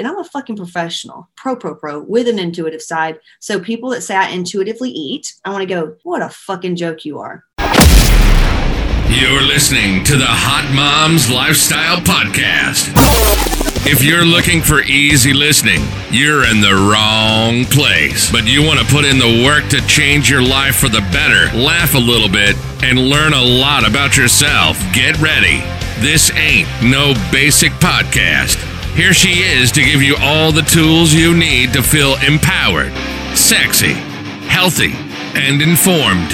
And I'm a fucking professional, pro, pro, pro, with an intuitive side. So people that say I intuitively eat, I want to go, what a fucking joke you are. You're listening to the Hot Moms Lifestyle Podcast. If you're looking for easy listening, you're in the wrong place. But you want to put in the work to change your life for the better, laugh a little bit, and learn a lot about yourself. Get ready. This ain't no basic podcast. Here she is to give you all the tools you need to feel empowered, sexy, healthy, and informed.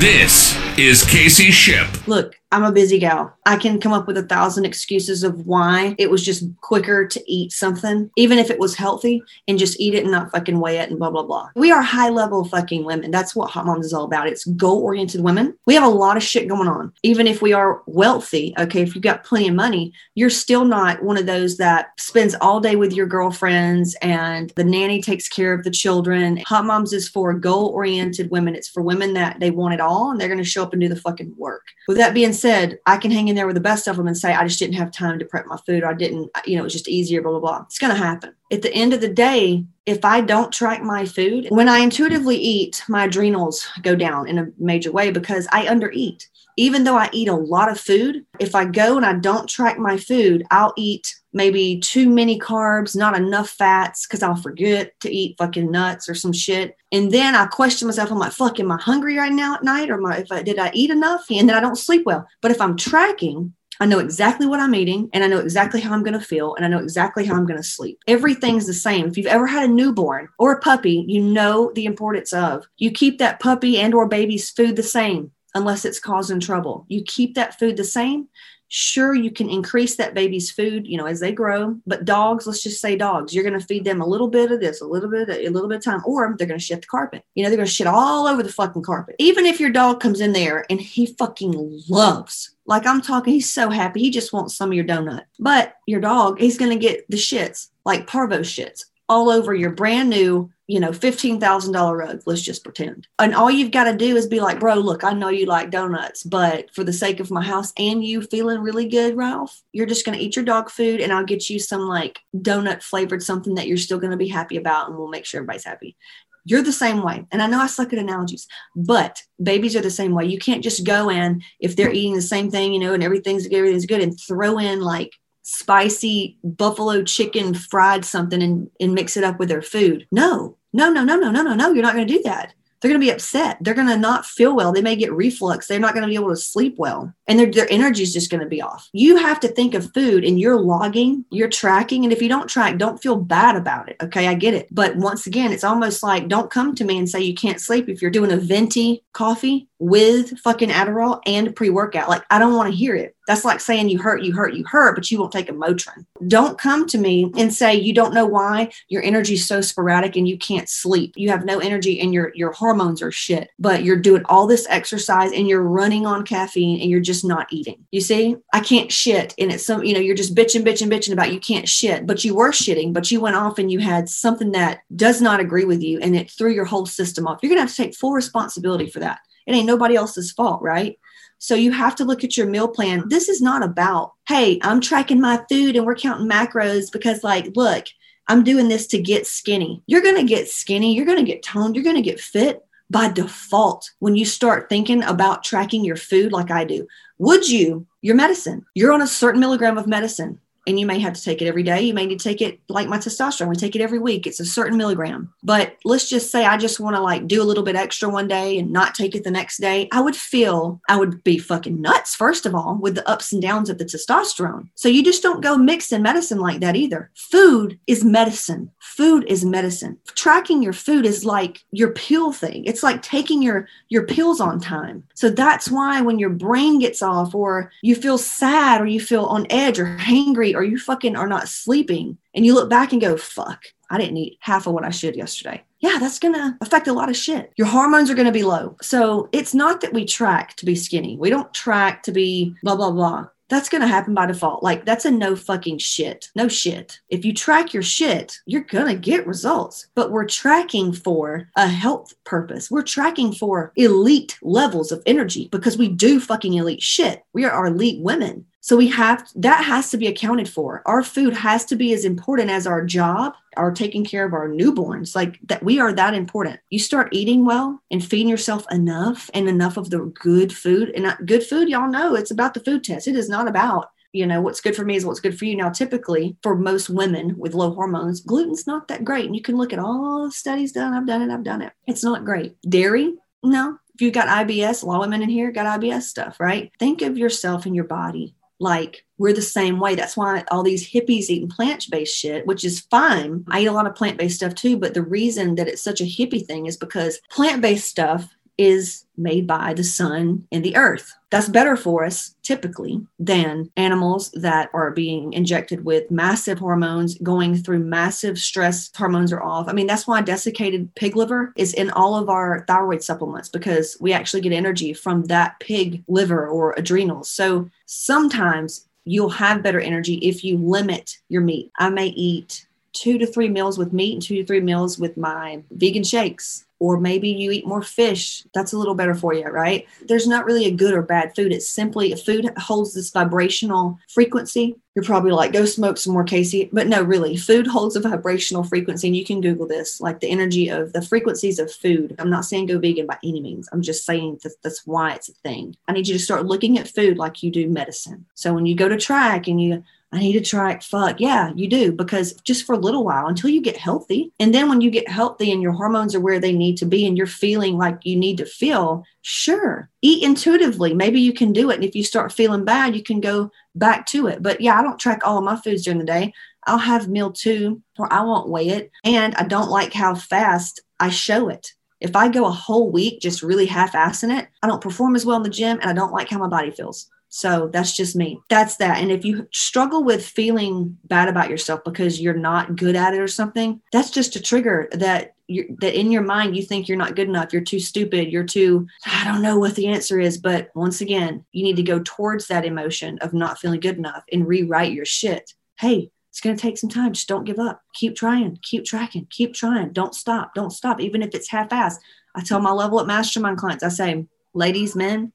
This is Casey Ship. Look, I'm a busy gal. I can come up with a thousand excuses of why it was just quicker to eat something, even if it was healthy, and just eat it and not fucking weigh it and blah, blah, blah. We are high level fucking women. That's what Hot Moms is all about. It's goal oriented women. We have a lot of shit going on. Even if we are wealthy, okay, if you've got plenty of money, you're still not one of those that spends all day with your girlfriends and the nanny takes care of the children. Hot Moms is for goal oriented women. It's for women that they want it all and they're going to show up and do the fucking work. With that being said, I can hang in there with the best of them and say, I just didn't have time to prep my food. Or I didn't, you know, it was just easier, blah, blah, blah. It's going to happen. At the end of the day, if I don't track my food, when I intuitively eat, my adrenals go down in a major way because I undereat. Even though I eat a lot of food, if I go and I don't track my food, I'll eat maybe too many carbs, not enough fats, because I'll forget to eat fucking nuts or some shit. And then I question myself, I'm like, fuck, am I hungry right now at night? Or I, if I, did I eat enough? And then I don't sleep well. But if I'm tracking, I know exactly what I'm eating and I know exactly how I'm going to feel and I know exactly how I'm going to sleep. Everything's the same. If you've ever had a newborn or a puppy, you know the importance of you keep that puppy and or baby's food the same unless it's causing trouble. You keep that food the same. Sure, you can increase that baby's food, you know, as they grow. But dogs, let's just say dogs, you're going to feed them a little bit of this, a little bit, a little bit of time, or they're going to shit the carpet. You know, they're going to shit all over the fucking carpet. Even if your dog comes in there and he fucking loves like I'm talking, he's so happy. He just wants some of your donut. But your dog, he's going to get the shits, like parvo shits, all over your brand new, you know, $15,000 rug. Let's just pretend. And all you've got to do is be like, bro, look, I know you like donuts, but for the sake of my house and you feeling really good, Ralph, you're just going to eat your dog food and I'll get you some like donut flavored something that you're still going to be happy about and we'll make sure everybody's happy. You're the same way. And I know I suck at analogies, but babies are the same way. You can't just go in if they're eating the same thing, you know, and everything's everything's good and throw in like spicy buffalo chicken fried something and, and mix it up with their food. No, no, no, no, no, no, no, no. You're not going to do that they're going to be upset. They're going to not feel well. They may get reflux. They're not going to be able to sleep well. And their, their energy is just going to be off. You have to think of food and you're logging, you're tracking. And if you don't track, don't feel bad about it. Okay, I get it. But once again, it's almost like don't come to me and say you can't sleep if you're doing a venti coffee with fucking Adderall and pre workout. Like, I don't want to hear it. That's like saying you hurt, you hurt, you hurt, but you won't take a Motrin. Don't come to me and say you don't know why your energy is so sporadic and you can't sleep. You have no energy and your your hormones are shit, but you're doing all this exercise and you're running on caffeine and you're just not eating. You see, I can't shit. And it's some, you know, you're just bitching, bitching, bitching about you can't shit, but you were shitting, but you went off and you had something that does not agree with you and it threw your whole system off. You're gonna have to take full responsibility for that. It ain't nobody else's fault, right? So you have to look at your meal plan. This is not about, hey, I'm tracking my food and we're counting macros because, like, look, I'm doing this to get skinny. You're going to get skinny. You're going to get toned. You're going to get fit by default when you start thinking about tracking your food like I do. Would you, your medicine, you're on a certain milligram of medicine and you may have to take it every day. You may need to take it like my testosterone. We take it every week. It's a certain milligram. But let's just say I just want to like do a little bit extra one day and not take it the next day. I would feel I would be fucking nuts, first of all, with the ups and downs of the testosterone. So you just don't go mixing medicine like that either. Food is medicine. Food is medicine. Tracking your food is like your pill thing. It's like taking your your pills on time. So that's why when your brain gets off or you feel sad or you feel on edge or hangry or you fucking are not sleeping and you look back and go, fuck, I didn't eat half of what I should yesterday. Yeah, that's going to affect a lot of shit. Your hormones are going to be low. So it's not that we track to be skinny. We don't track to be blah, blah, blah that's going to happen by default. Like that's a no fucking shit. No shit. If you track your shit, you're going to get results. But we're tracking for a health purpose. We're tracking for elite levels of energy because we do fucking elite shit. We are elite women. So we have that has to be accounted for. Our food has to be as important as our job, our taking care of our newborns. Like that we are that important. You start eating well and feeding yourself enough and enough of the good food. And uh, good food, y'all know it's about the food test. It is not about you know what's good for me is what's good for you now typically for most women with low hormones gluten's not that great and you can look at all the studies done i've done it i've done it it's not great dairy no if you've got ibs a lot of women in here got ibs stuff right think of yourself and your body like we're the same way. That's why all these hippies eating plant based shit, which is fine. I eat a lot of plant based stuff too. But the reason that it's such a hippie thing is because plant based stuff is made by the sun and the earth. That's better for us typically than animals that are being injected with massive hormones, going through massive stress. Hormones are off. I mean, that's why desiccated pig liver is in all of our thyroid supplements because we actually get energy from that pig liver or adrenals. So sometimes you'll have better energy if you limit your meat. I may eat two to three meals with meat and two to three meals with my vegan shakes or maybe you eat more fish. That's a little better for you, right? There's not really a good or bad food. It's simply a food holds this vibrational frequency. You're probably like, go smoke some more, Casey. But no, really, food holds a vibrational frequency. And you can Google this, like the energy of the frequencies of food. I'm not saying go vegan by any means. I'm just saying that that's why it's a thing. I need you to start looking at food like you do medicine. So when you go to track and you I need to try fuck. Yeah, you do because just for a little while until you get healthy. And then when you get healthy and your hormones are where they need to be and you're feeling like you need to feel, sure, eat intuitively. Maybe you can do it. And if you start feeling bad, you can go back to it. But yeah, I don't track all of my foods during the day. I'll have meal two or I won't weigh it. And I don't like how fast I show it. If I go a whole week just really half assing it, I don't perform as well in the gym and I don't like how my body feels. So that's just me. That's that. And if you struggle with feeling bad about yourself because you're not good at it or something, that's just a trigger that you that in your mind you think you're not good enough, you're too stupid, you're too I don't know what the answer is, but once again, you need to go towards that emotion of not feeling good enough and rewrite your shit. Hey, it's going to take some time. Just don't give up. Keep trying, keep tracking, keep trying. Don't stop. Don't stop even if it's half-assed. I tell my level up mastermind clients, I say, ladies, men,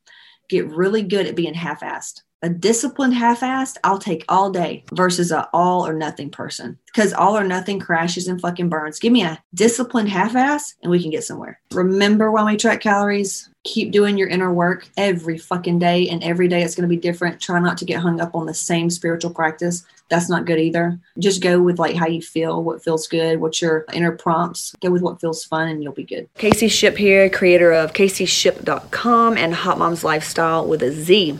get really good at being half-assed. A disciplined half-assed, I'll take all day versus a all or nothing person. Because all or nothing crashes and fucking burns. Give me a disciplined half-ass and we can get somewhere. Remember when we track calories? Keep doing your inner work every fucking day, and every day it's going to be different. Try not to get hung up on the same spiritual practice that's not good either. Just go with like how you feel, what feels good, what's your inner prompts. Go with what feels fun and you'll be good. Casey Ship here, creator of CaseyShip.com and Hot Moms Lifestyle with a Z.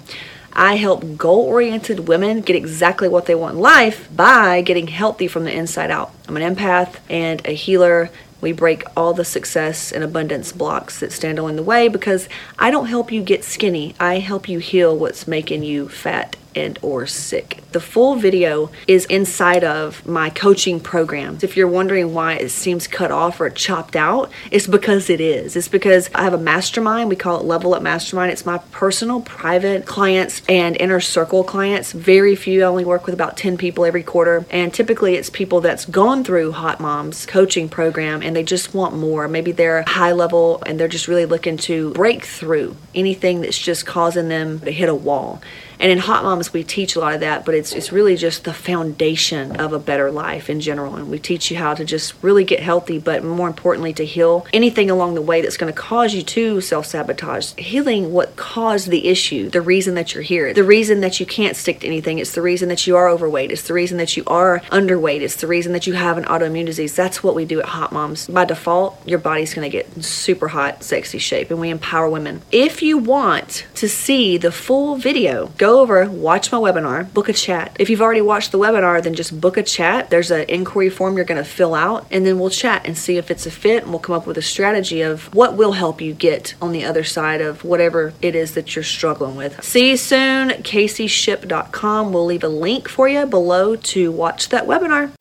I help goal oriented women get exactly what they want in life by getting healthy from the inside out. I'm an empath and a healer. We break all the success and abundance blocks that stand along the way because I don't help you get skinny. I help you heal what's making you fat and or sick. The full video is inside of my coaching program. If you're wondering why it seems cut off or chopped out, it's because it is. It's because I have a mastermind. We call it Level Up Mastermind. It's my personal private clients and inner circle clients. Very few. I only work with about 10 people every quarter. And typically it's people that's gone through Hot Moms coaching program and they just want more. Maybe they're high level and they're just really looking to break through anything that's just causing them to hit a wall. And in Hot Moms, we teach a lot of that, but it's, it's really just the foundation of a better life in general. And we teach you how to just really get healthy, but more importantly, to heal anything along the way that's going to cause you to self sabotage. Healing what caused the issue, the reason that you're here, the reason that you can't stick to anything. It's the reason that you are overweight. It's the reason that you are underweight. It's the reason that you have an autoimmune disease. That's what we do at Hot Moms. By default, your body's going to get super hot, sexy shape, and we empower women. If you want to see the full video, go go over, watch my webinar, book a chat. If you've already watched the webinar, then just book a chat. There's an inquiry form you're going to fill out, and then we'll chat and see if it's a fit, and we'll come up with a strategy of what will help you get on the other side of whatever it is that you're struggling with. See you soon, CaseyShip.com. We'll leave a link for you below to watch that webinar.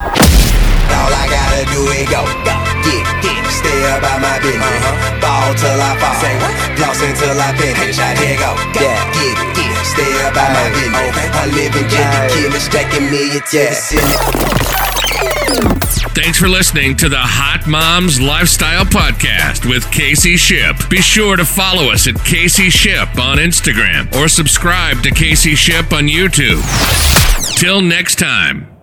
All I gotta do is go, go, get, get, stay about my business. Uh-huh. Ball till I fall, say what? Floss until I finish. I here go, go, yeah. get, get, stay about my business. Okay. I live in Jackie Killers, stacking million to the ceiling. Thanks Thanks for listening to the Hot Moms Lifestyle Podcast with Casey Ship. Be sure to follow us at Casey Ship on Instagram or subscribe to Casey Ship on YouTube. Till next time.